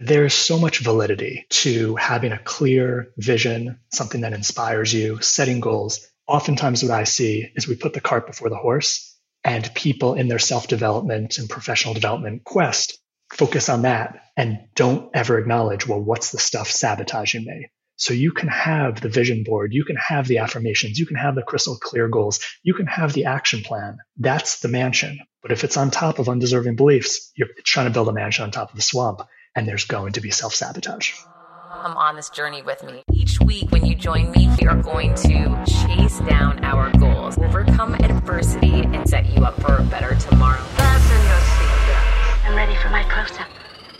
there's so much validity to having a clear vision, something that inspires you, setting goals. Oftentimes, what I see is we put the cart before the horse, and people in their self development and professional development quest focus on that and don't ever acknowledge, well, what's the stuff sabotaging me? So you can have the vision board, you can have the affirmations, you can have the crystal clear goals, you can have the action plan. That's the mansion. But if it's on top of undeserving beliefs, you're trying to build a mansion on top of a swamp and there's going to be self sabotage. Come on this journey with me. Each week, when you join me, we are going to chase down our goals, overcome adversity, and set you up for a better tomorrow. Fasten your seatbelt. I'm ready for my close up.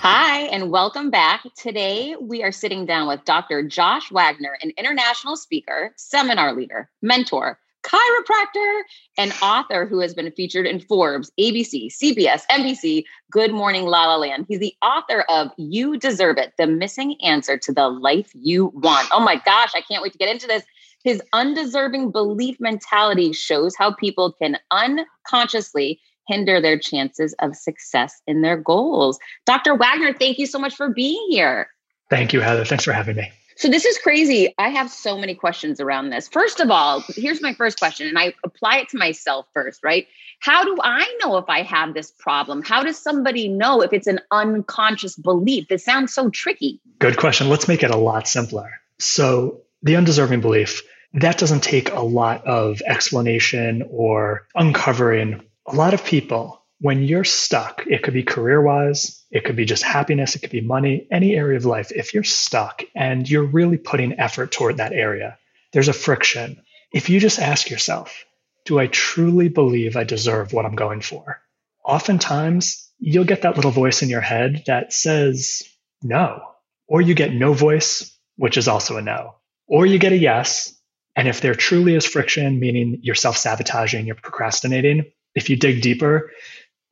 Hi, and welcome back. Today, we are sitting down with Dr. Josh Wagner, an international speaker, seminar leader, mentor, chiropractor, and author who has been featured in Forbes, ABC, CBS, NBC, Good Morning La La Land. He's the author of You Deserve It The Missing Answer to the Life You Want. Oh my gosh, I can't wait to get into this. His undeserving belief mentality shows how people can unconsciously hinder their chances of success in their goals. Dr. Wagner, thank you so much for being here. Thank you, Heather. Thanks for having me. So this is crazy. I have so many questions around this. First of all, here's my first question, and I apply it to myself first, right? How do I know if I have this problem? How does somebody know if it's an unconscious belief? This sounds so tricky. Good question. Let's make it a lot simpler. So, the undeserving belief, that doesn't take a lot of explanation or uncovering. A lot of people, when you're stuck, it could be career wise, it could be just happiness, it could be money, any area of life. If you're stuck and you're really putting effort toward that area, there's a friction. If you just ask yourself, do I truly believe I deserve what I'm going for? Oftentimes, you'll get that little voice in your head that says no, or you get no voice, which is also a no, or you get a yes. And if there truly is friction, meaning you're self sabotaging, you're procrastinating, if you dig deeper,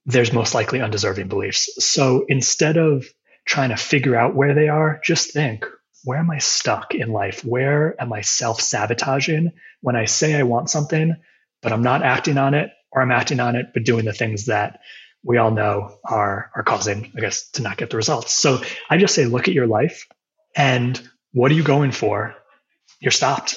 there's most likely undeserving beliefs. So instead of trying to figure out where they are, just think, where am I stuck in life? Where am I self sabotaging when I say I want something, but I'm not acting on it, or I'm acting on it, but doing the things that we all know are, are causing, I guess, to not get the results. So I just say, look at your life and what are you going for? You're stopped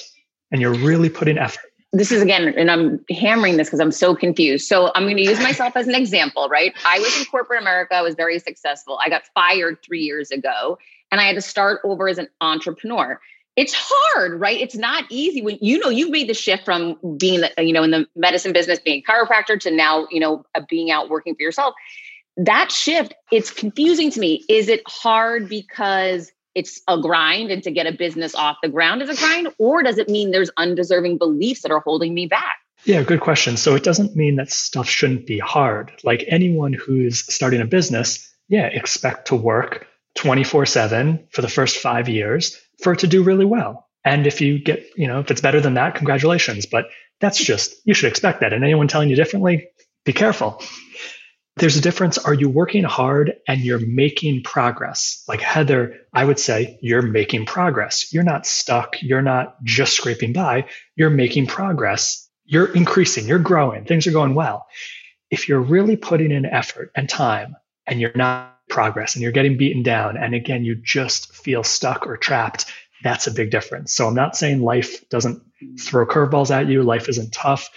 and you're really putting effort this is again, and I'm hammering this because I'm so confused. So I'm going to use myself as an example, right? I was in corporate America, I was very successful. I got fired three years ago, and I had to start over as an entrepreneur. It's hard, right? It's not easy when you know you've made the shift from being, you know, in the medicine business, being a chiropractor, to now, you know, uh, being out working for yourself. That shift, it's confusing to me. Is it hard because it's a grind and to get a business off the ground is a grind or does it mean there's undeserving beliefs that are holding me back? Yeah good question. So it doesn't mean that stuff shouldn't be hard. Like anyone who's starting a business yeah expect to work 24/7 for the first 5 years for it to do really well. And if you get you know if it's better than that congratulations. But that's just you should expect that. And anyone telling you differently be careful there's a difference. Are you working hard and you're making progress? Like Heather, I would say you're making progress. You're not stuck. You're not just scraping by. You're making progress. You're increasing. You're growing. Things are going well. If you're really putting in effort and time and you're not progress and you're getting beaten down, and again, you just feel stuck or trapped, that's a big difference. So I'm not saying life doesn't throw curveballs at you. Life isn't tough.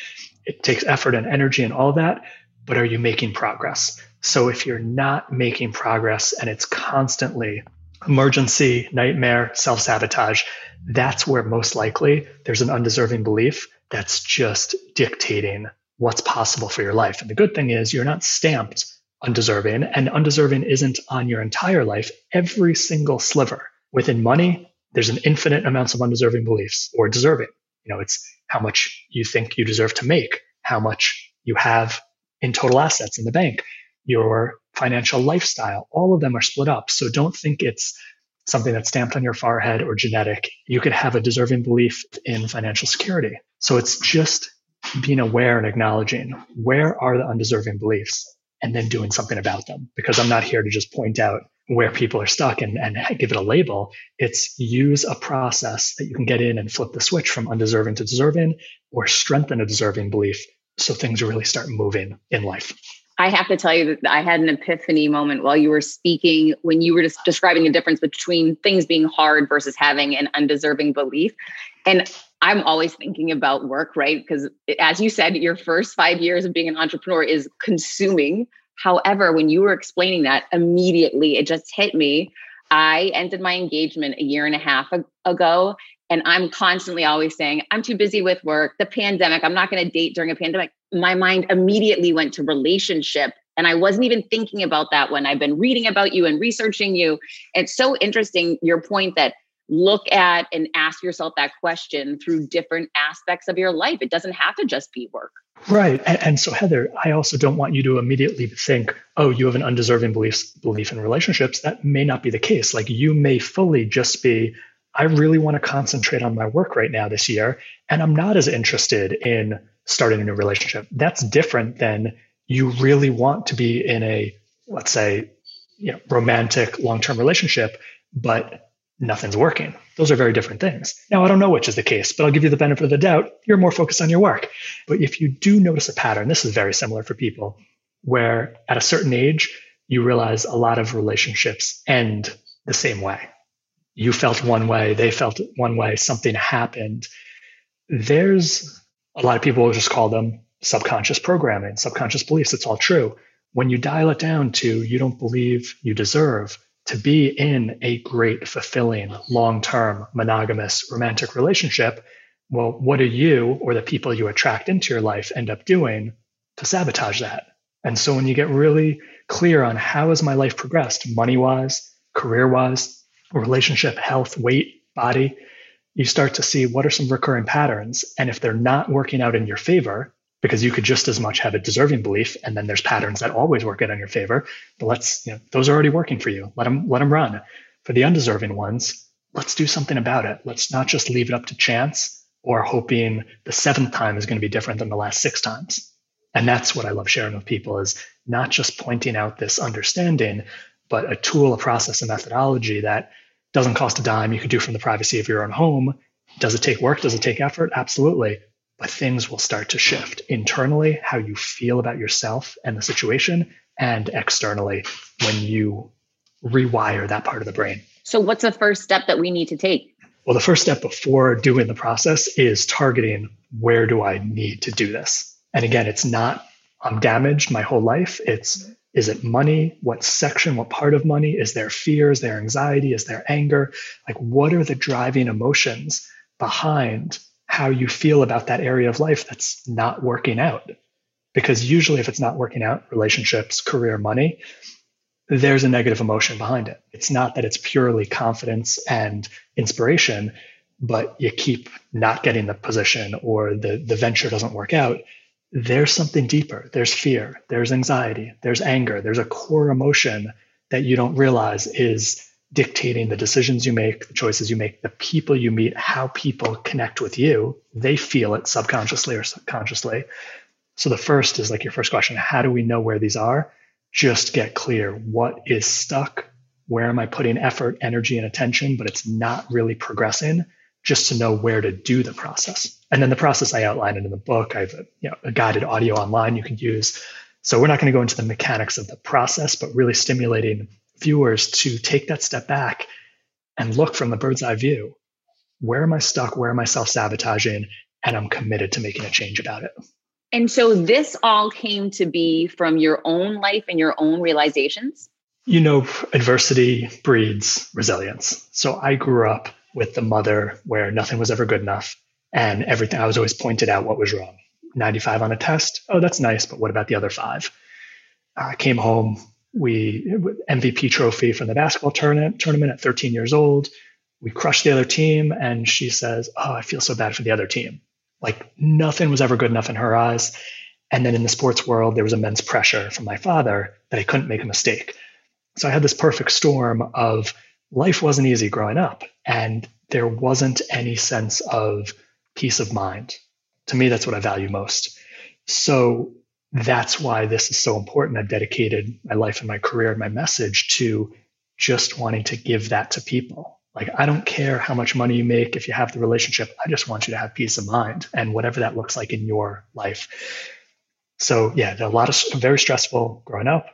It takes effort and energy and all that but are you making progress? So if you're not making progress and it's constantly emergency, nightmare, self sabotage, that's where most likely there's an undeserving belief that's just dictating what's possible for your life. And the good thing is you're not stamped undeserving, and undeserving isn't on your entire life, every single sliver. Within money, there's an infinite amounts of undeserving beliefs or deserving. You know, it's how much you think you deserve to make, how much you have in total assets in the bank, your financial lifestyle, all of them are split up. So don't think it's something that's stamped on your forehead or genetic. You could have a deserving belief in financial security. So it's just being aware and acknowledging where are the undeserving beliefs and then doing something about them. Because I'm not here to just point out where people are stuck and, and give it a label. It's use a process that you can get in and flip the switch from undeserving to deserving or strengthen a deserving belief so things really start moving in life. I have to tell you that I had an epiphany moment while you were speaking when you were just describing the difference between things being hard versus having an undeserving belief. And I'm always thinking about work, right? Because as you said, your first five years of being an entrepreneur is consuming. However, when you were explaining that immediately, it just hit me. I ended my engagement a year and a half ago. And I'm constantly always saying, I'm too busy with work, the pandemic, I'm not going to date during a pandemic. My mind immediately went to relationship. And I wasn't even thinking about that when I've been reading about you and researching you. It's so interesting, your point that look at and ask yourself that question through different aspects of your life. It doesn't have to just be work. Right. And, so, Heather, I also don't want you to immediately think, oh, you have an undeserving belief, belief in relationships. That may not be the case. Like you may fully just be, I really want to concentrate on my work right now this year. And I'm not as interested in starting a new relationship. That's different than you really want to be in a, let's say, you know, romantic long term relationship, but nothing's working. Those are very different things. Now, I don't know which is the case, but I'll give you the benefit of the doubt. You're more focused on your work. But if you do notice a pattern, this is very similar for people, where at a certain age, you realize a lot of relationships end the same way. You felt one way, they felt one way, something happened. There's a lot of people will just call them subconscious programming, subconscious beliefs. It's all true. When you dial it down to you don't believe you deserve, to be in a great, fulfilling, long term, monogamous, romantic relationship, well, what do you or the people you attract into your life end up doing to sabotage that? And so when you get really clear on how has my life progressed, money wise, career wise, relationship, health, weight, body, you start to see what are some recurring patterns. And if they're not working out in your favor, because you could just as much have a deserving belief and then there's patterns that always work out in your favor but let's you know those are already working for you. Let them let them run. For the undeserving ones let's do something about it. Let's not just leave it up to chance or hoping the seventh time is going to be different than the last six times. And that's what i love sharing with people is not just pointing out this understanding but a tool a process a methodology that doesn't cost a dime you can do from the privacy of your own home does it take work does it take effort absolutely but things will start to shift internally, how you feel about yourself and the situation, and externally when you rewire that part of the brain. So, what's the first step that we need to take? Well, the first step before doing the process is targeting where do I need to do this? And again, it's not I'm damaged my whole life. It's is it money? What section, what part of money? Is there fear? Is there anxiety? Is there anger? Like, what are the driving emotions behind how you feel about that area of life that's not working out. Because usually, if it's not working out, relationships, career, money, there's a negative emotion behind it. It's not that it's purely confidence and inspiration, but you keep not getting the position or the, the venture doesn't work out. There's something deeper. There's fear, there's anxiety, there's anger, there's a core emotion that you don't realize is dictating the decisions you make, the choices you make, the people you meet, how people connect with you. They feel it subconsciously or subconsciously. So the first is like your first question how do we know where these are? Just get clear what is stuck? Where am I putting effort, energy, and attention, but it's not really progressing? Just to know where to do the process. And then the process I outline it in the book. I have a, you know, a guided audio online you can use. So we're not going to go into the mechanics of the process, but really stimulating viewers to take that step back and look from the bird's eye view. Where am I stuck? Where am I self sabotaging? And I'm committed to making a change about it. And so this all came to be from your own life and your own realizations? You know, adversity breeds resilience. So I grew up with the mother where nothing was ever good enough and everything, I was always pointed out what was wrong. 95 on a test. Oh, that's nice, but what about the other five? I came home we MVP trophy from the basketball tournament tournament at 13 years old. We crushed the other team, and she says, "Oh, I feel so bad for the other team." Like nothing was ever good enough in her eyes. And then in the sports world, there was immense pressure from my father that I couldn't make a mistake. So I had this perfect storm of life wasn't easy growing up, and there wasn't any sense of peace of mind. To me, that's what I value most. So that's why this is so important. I've dedicated my life and my career and my message to just wanting to give that to people. Like, I don't care how much money you make if you have the relationship. I just want you to have peace of mind and whatever that looks like in your life. So yeah, a lot of very stressful growing up.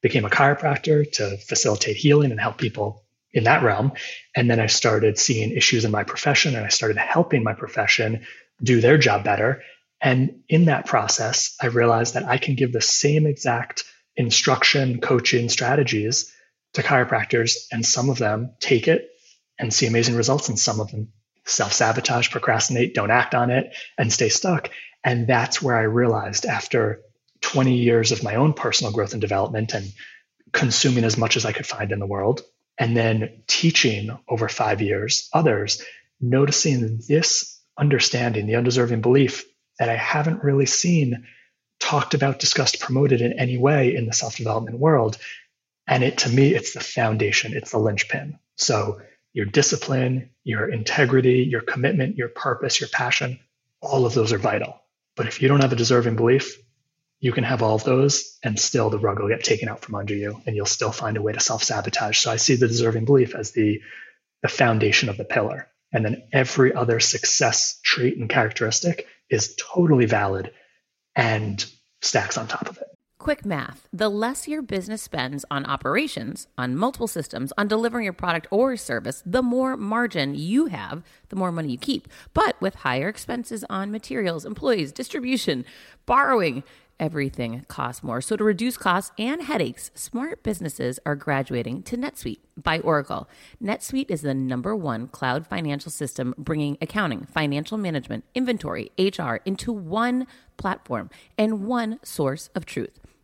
Became a chiropractor to facilitate healing and help people in that realm. And then I started seeing issues in my profession and I started helping my profession do their job better. And in that process, I realized that I can give the same exact instruction, coaching strategies to chiropractors, and some of them take it and see amazing results, and some of them self sabotage, procrastinate, don't act on it, and stay stuck. And that's where I realized after 20 years of my own personal growth and development and consuming as much as I could find in the world, and then teaching over five years others, noticing this understanding, the undeserving belief that I haven't really seen talked about, discussed, promoted in any way in the self development world. And it to me, it's the foundation, it's the linchpin. So your discipline, your integrity, your commitment, your purpose, your passion, all of those are vital. But if you don't have a deserving belief, you can have all of those and still the rug will get taken out from under you and you'll still find a way to self-sabotage. So I see the deserving belief as the the foundation of the pillar. And then every other success trait and characteristic is totally valid and stacks on top of it. Quick math the less your business spends on operations, on multiple systems, on delivering your product or service, the more margin you have, the more money you keep. But with higher expenses on materials, employees, distribution, borrowing, everything costs more. So to reduce costs and headaches, smart businesses are graduating to NetSuite by Oracle. NetSuite is the number one cloud financial system bringing accounting, financial management, inventory, HR into one platform and one source of truth.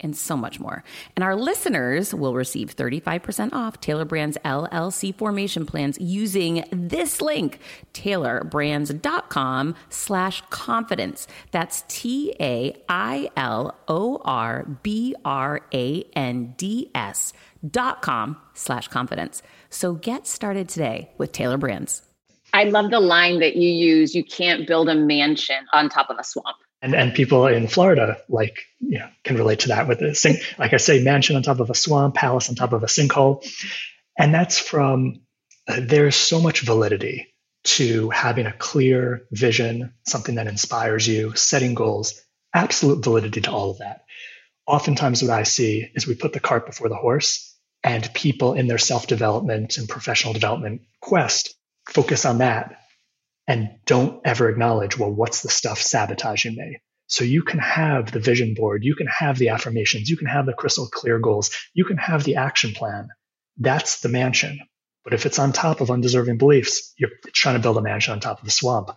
and so much more. And our listeners will receive 35% off Tailor Brands LLC formation plans using this link, tailorbrands.com slash confidence. That's T-A-I-L-O-R-B-R-A-N-D-S dot com slash confidence. So get started today with Tailor Brands. I love the line that you use, you can't build a mansion on top of a swamp and and people in Florida like you know can relate to that with the sink, like I say, mansion on top of a swamp, palace on top of a sinkhole, and that's from uh, there's so much validity to having a clear vision, something that inspires you, setting goals, absolute validity to all of that. Oftentimes, what I see is we put the cart before the horse, and people in their self development and professional development quest focus on that and don't ever acknowledge, well, what's the stuff sabotaging me? So you can have the vision board, you can have the affirmations, you can have the crystal clear goals, you can have the action plan. That's the mansion. But if it's on top of undeserving beliefs, you're trying to build a mansion on top of a swamp,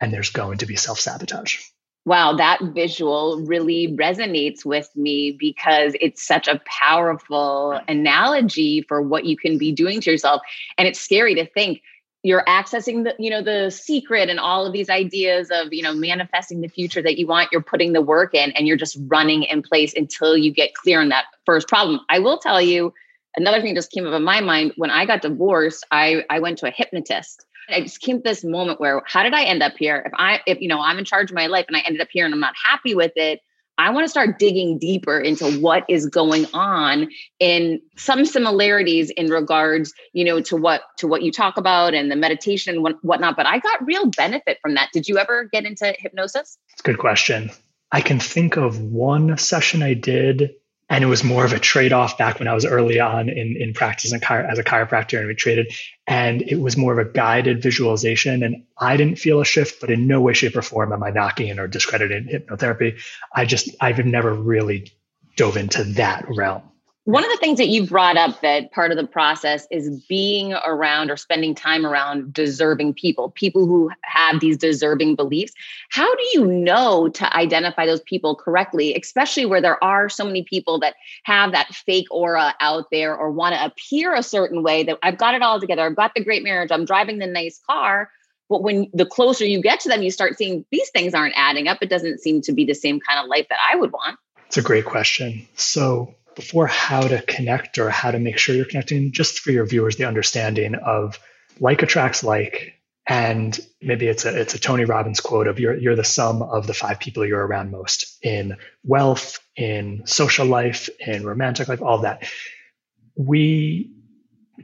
and there's going to be self sabotage. Wow, that visual really resonates with me because it's such a powerful analogy for what you can be doing to yourself. And it's scary to think you're accessing the you know the secret and all of these ideas of you know manifesting the future that you want you're putting the work in and you're just running in place until you get clear on that first problem i will tell you another thing just came up in my mind when i got divorced i i went to a hypnotist I just came to this moment where how did I end up here? If I if you know I'm in charge of my life and I ended up here and I'm not happy with it, I want to start digging deeper into what is going on in some similarities in regards, you know, to what to what you talk about and the meditation and whatnot. But I got real benefit from that. Did you ever get into hypnosis? It's a good question. I can think of one session I did and it was more of a trade-off back when I was early on in, in practice and as a chiropractor and we traded. And it was more of a guided visualization. And I didn't feel a shift, but in no way, shape, or form am I knocking or discrediting hypnotherapy. I just, I've never really dove into that realm. One of the things that you brought up that part of the process is being around or spending time around deserving people, people who have these deserving beliefs. How do you know to identify those people correctly, especially where there are so many people that have that fake aura out there or want to appear a certain way that I've got it all together, I've got the great marriage, I'm driving the nice car. But when the closer you get to them, you start seeing these things aren't adding up. It doesn't seem to be the same kind of life that I would want. It's a great question. So before how to connect or how to make sure you're connecting, just for your viewers, the understanding of like attracts like, and maybe it's a it's a Tony Robbins quote of you're you're the sum of the five people you're around most in wealth, in social life, in romantic life, all that. We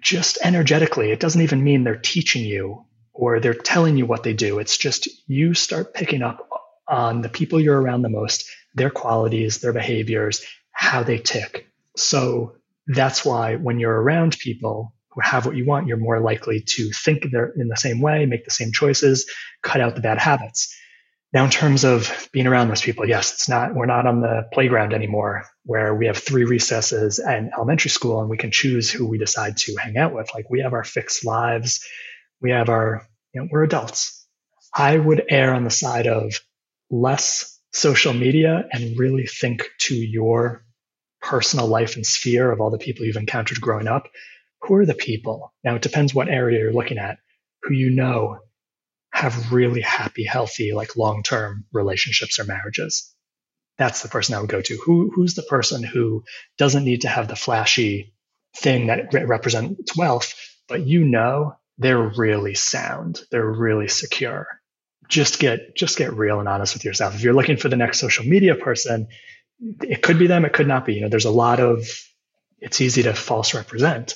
just energetically, it doesn't even mean they're teaching you or they're telling you what they do. It's just you start picking up on the people you're around the most, their qualities, their behaviors, how they tick. So that's why when you're around people who have what you want, you're more likely to think they're in the same way, make the same choices, cut out the bad habits. Now, in terms of being around those people, yes, it's not, we're not on the playground anymore where we have three recesses and elementary school and we can choose who we decide to hang out with. Like we have our fixed lives. We have our, you know, we're adults. I would err on the side of less social media and really think to your personal life and sphere of all the people you've encountered growing up, who are the people? Now, it depends what area you're looking at, who you know have really happy, healthy, like long term relationships or marriages. That's the person I would go to. Who, who's the person who doesn't need to have the flashy thing that re- represents wealth, but you know they're really sound. They're really secure. Just get just get real and honest with yourself. If you're looking for the next social media person, it could be them, it could not be. You know, there's a lot of it's easy to false represent.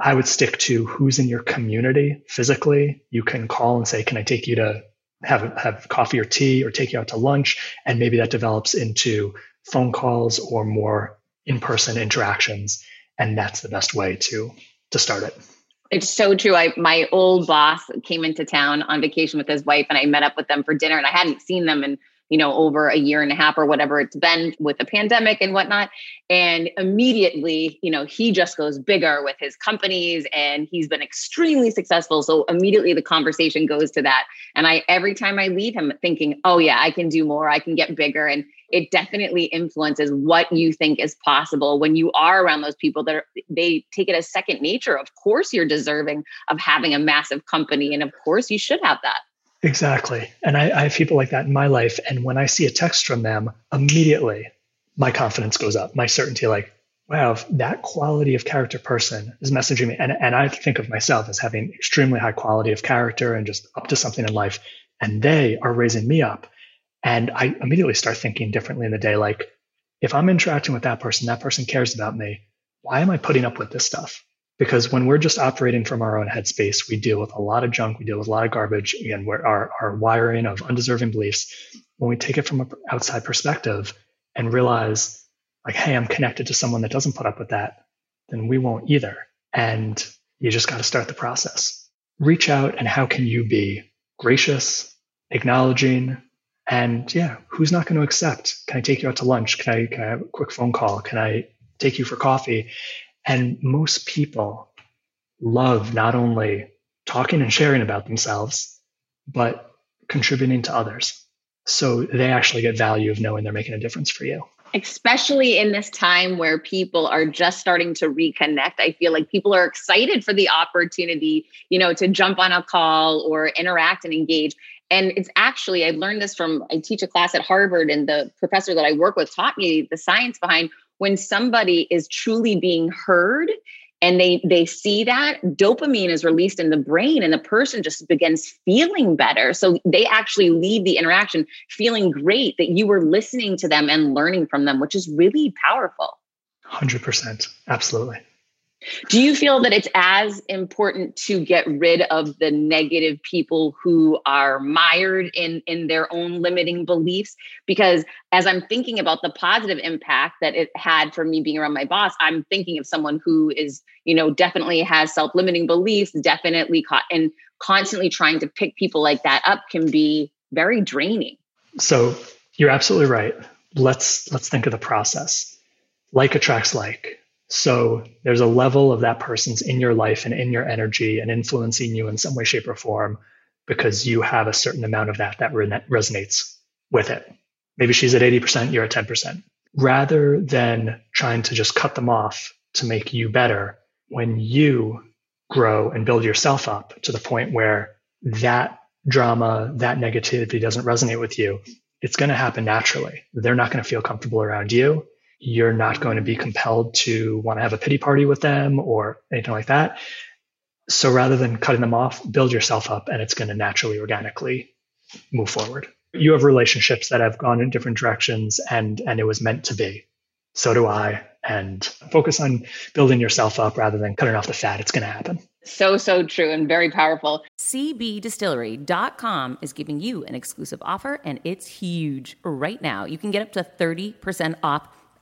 I would stick to who's in your community physically. You can call and say, "Can I take you to have have coffee or tea or take you out to lunch?" And maybe that develops into phone calls or more in-person interactions, and that's the best way to to start it. It's so true. I my old boss came into town on vacation with his wife and I met up with them for dinner and I hadn't seen them in you know, over a year and a half or whatever it's been with the pandemic and whatnot. And immediately, you know, he just goes bigger with his companies and he's been extremely successful. So immediately the conversation goes to that. And I, every time I leave him thinking, oh, yeah, I can do more, I can get bigger. And it definitely influences what you think is possible when you are around those people that are, they take it as second nature. Of course, you're deserving of having a massive company. And of course, you should have that. Exactly. And I, I, have people like that in my life. And when I see a text from them, immediately my confidence goes up, my certainty, like, wow, that quality of character person is messaging me. And, and I think of myself as having extremely high quality of character and just up to something in life. And they are raising me up. And I immediately start thinking differently in the day. Like, if I'm interacting with that person, that person cares about me. Why am I putting up with this stuff? because when we're just operating from our own headspace, we deal with a lot of junk, we deal with a lot of garbage, and our, our wiring of undeserving beliefs. When we take it from an outside perspective and realize, like, hey, I'm connected to someone that doesn't put up with that, then we won't either. And you just got to start the process. Reach out, and how can you be gracious, acknowledging, and yeah, who's not going to accept? Can I take you out to lunch? Can I, can I have a quick phone call? Can I take you for coffee? And most people love not only talking and sharing about themselves, but contributing to others. So they actually get value of knowing they're making a difference for you. Especially in this time where people are just starting to reconnect. I feel like people are excited for the opportunity, you know, to jump on a call or interact and engage. And it's actually, I learned this from, I teach a class at Harvard, and the professor that I work with taught me the science behind when somebody is truly being heard and they they see that dopamine is released in the brain and the person just begins feeling better. So they actually leave the interaction feeling great that you were listening to them and learning from them which is really powerful. 100% absolutely do you feel that it's as important to get rid of the negative people who are mired in in their own limiting beliefs? Because as I'm thinking about the positive impact that it had for me being around my boss, I'm thinking of someone who is, you know, definitely has self-limiting beliefs, definitely caught and constantly trying to pick people like that up can be very draining. So you're absolutely right. Let's let's think of the process. Like attracts like so there's a level of that person's in your life and in your energy and influencing you in some way, shape, or form because you have a certain amount of that that resonates with it. Maybe she's at 80%, you're at 10%. Rather than trying to just cut them off to make you better, when you grow and build yourself up to the point where that drama, that negativity doesn't resonate with you, it's going to happen naturally. They're not going to feel comfortable around you you're not going to be compelled to want to have a pity party with them or anything like that. So rather than cutting them off, build yourself up and it's going to naturally, organically move forward. You have relationships that have gone in different directions and, and it was meant to be. So do I. And focus on building yourself up rather than cutting off the fat. It's going to happen. So, so true and very powerful. CBDistillery.com is giving you an exclusive offer and it's huge. Right now, you can get up to 30% off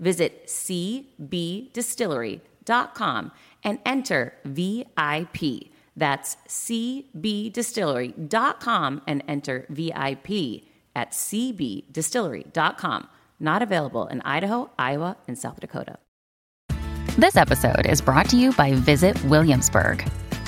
Visit cbdistillery.com and enter VIP. That's cbdistillery.com and enter VIP at cbdistillery.com. Not available in Idaho, Iowa, and South Dakota. This episode is brought to you by Visit Williamsburg.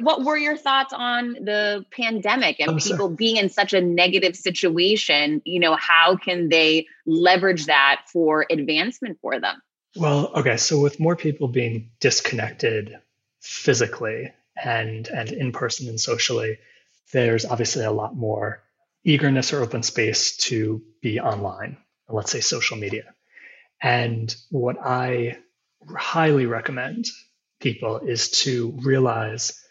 What were your thoughts on the pandemic and I'm people sorry. being in such a negative situation? You know, how can they leverage that for advancement for them? Well, okay. So with more people being disconnected physically and and in person and socially, there's obviously a lot more eagerness or open space to be online, let's say social media. And what I highly recommend people is to realize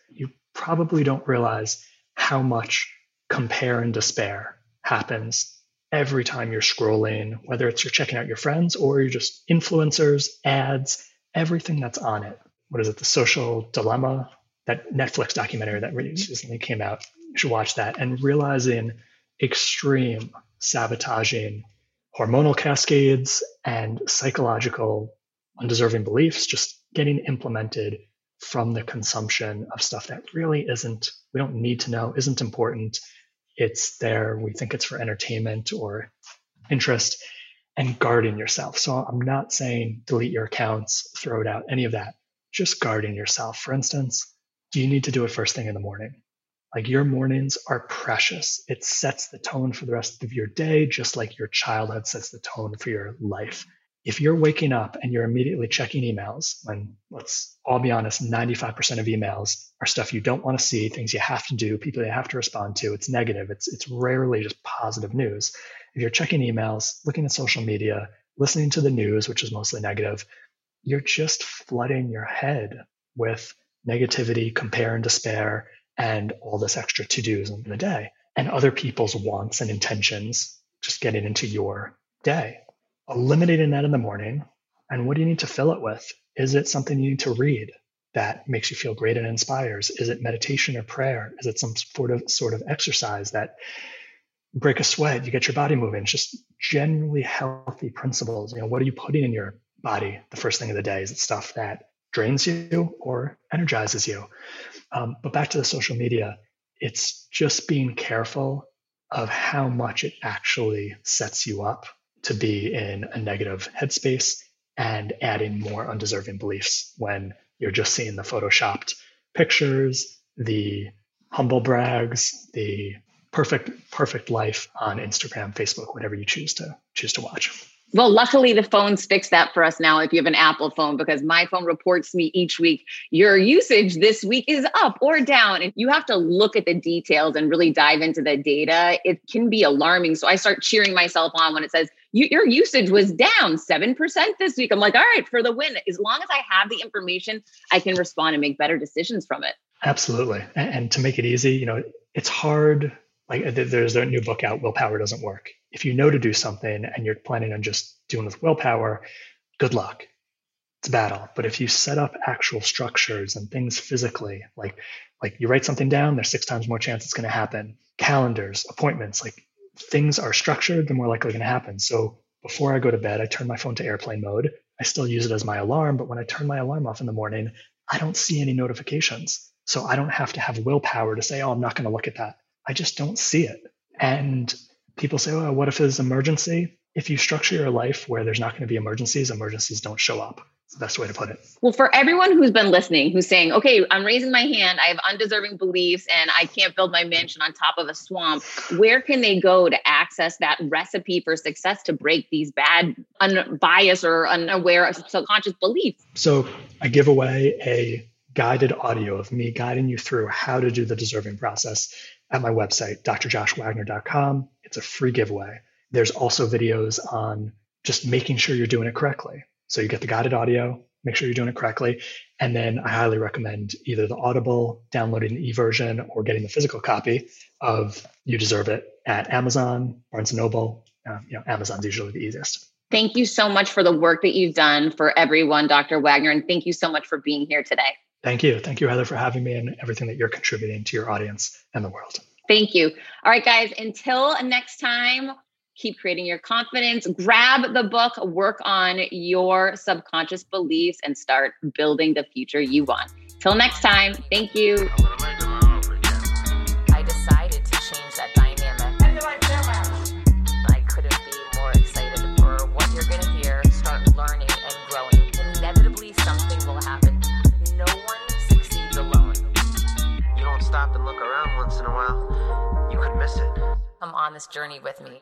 probably don't realize how much compare and despair happens every time you're scrolling, whether it's you're checking out your friends or you're just influencers, ads, everything that's on it. What is it? The social dilemma, that Netflix documentary that recently came out. You should watch that and realizing extreme sabotaging hormonal cascades and psychological undeserving beliefs just getting implemented from the consumption of stuff that really isn't, we don't need to know, isn't important. It's there. We think it's for entertainment or interest and guarding yourself. So I'm not saying delete your accounts, throw it out, any of that. Just guarding yourself. For instance, do you need to do it first thing in the morning? Like your mornings are precious. It sets the tone for the rest of your day, just like your childhood sets the tone for your life. If you're waking up and you're immediately checking emails, when let's all be honest, 95% of emails are stuff you don't want to see, things you have to do, people you have to respond to. It's negative. It's it's rarely just positive news. If you're checking emails, looking at social media, listening to the news, which is mostly negative, you're just flooding your head with negativity, compare and despair, and all this extra to dos in the day, and other people's wants and intentions just getting into your day. Eliminating that in the morning. And what do you need to fill it with? Is it something you need to read that makes you feel great and inspires? Is it meditation or prayer? Is it some sort of sort of exercise that break a sweat, you get your body moving? It's just generally healthy principles. You know, what are you putting in your body the first thing of the day? Is it stuff that drains you or energizes you? Um, but back to the social media, it's just being careful of how much it actually sets you up to be in a negative headspace and adding more undeserving beliefs when you're just seeing the photoshopped pictures, the humble brags, the perfect perfect life on Instagram, Facebook, whatever you choose to choose to watch. Well, luckily the phones fix that for us now if you have an Apple phone, because my phone reports me each week your usage this week is up or down. If you have to look at the details and really dive into the data, it can be alarming. So I start cheering myself on when it says your usage was down 7% this week. I'm like, all right, for the win. As long as I have the information, I can respond and make better decisions from it. Absolutely. And to make it easy, you know, it's hard like uh, there's a new book out willpower doesn't work if you know to do something and you're planning on just doing with willpower good luck it's a battle but if you set up actual structures and things physically like like you write something down there's six times more chance it's going to happen calendars appointments like things are structured the more likely going to happen so before i go to bed i turn my phone to airplane mode i still use it as my alarm but when i turn my alarm off in the morning i don't see any notifications so i don't have to have willpower to say oh i'm not going to look at that I just don't see it. And people say, well, what if there's emergency? If you structure your life where there's not going to be emergencies, emergencies don't show up. It's the best way to put it. Well, for everyone who's been listening, who's saying, okay, I'm raising my hand, I have undeserving beliefs, and I can't build my mansion on top of a swamp, where can they go to access that recipe for success to break these bad, unbiased, or unaware subconscious beliefs? So I give away a guided audio of me guiding you through how to do the deserving process at my website, drjoshwagner.com. It's a free giveaway. There's also videos on just making sure you're doing it correctly. So you get the guided audio, make sure you're doing it correctly. And then I highly recommend either the Audible, downloading the e-version, or getting the physical copy of You Deserve It at Amazon, Barnes & Noble. Uh, you know, Amazon's usually the easiest. Thank you so much for the work that you've done for everyone, Dr. Wagner. And thank you so much for being here today. Thank you. Thank you, Heather, for having me and everything that you're contributing to your audience and the world. Thank you. All right, guys, until next time, keep creating your confidence, grab the book, work on your subconscious beliefs, and start building the future you want. Till next time, thank you. I'm gonna make them all over again. I decided to change that dynamic. I couldn't be more excited for what you're gonna hear. Start learning and growing. Inevitably, something will happen. No one succeeds alone. You don't stop and look around once in a while, you could miss it. Come on this journey with me.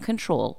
control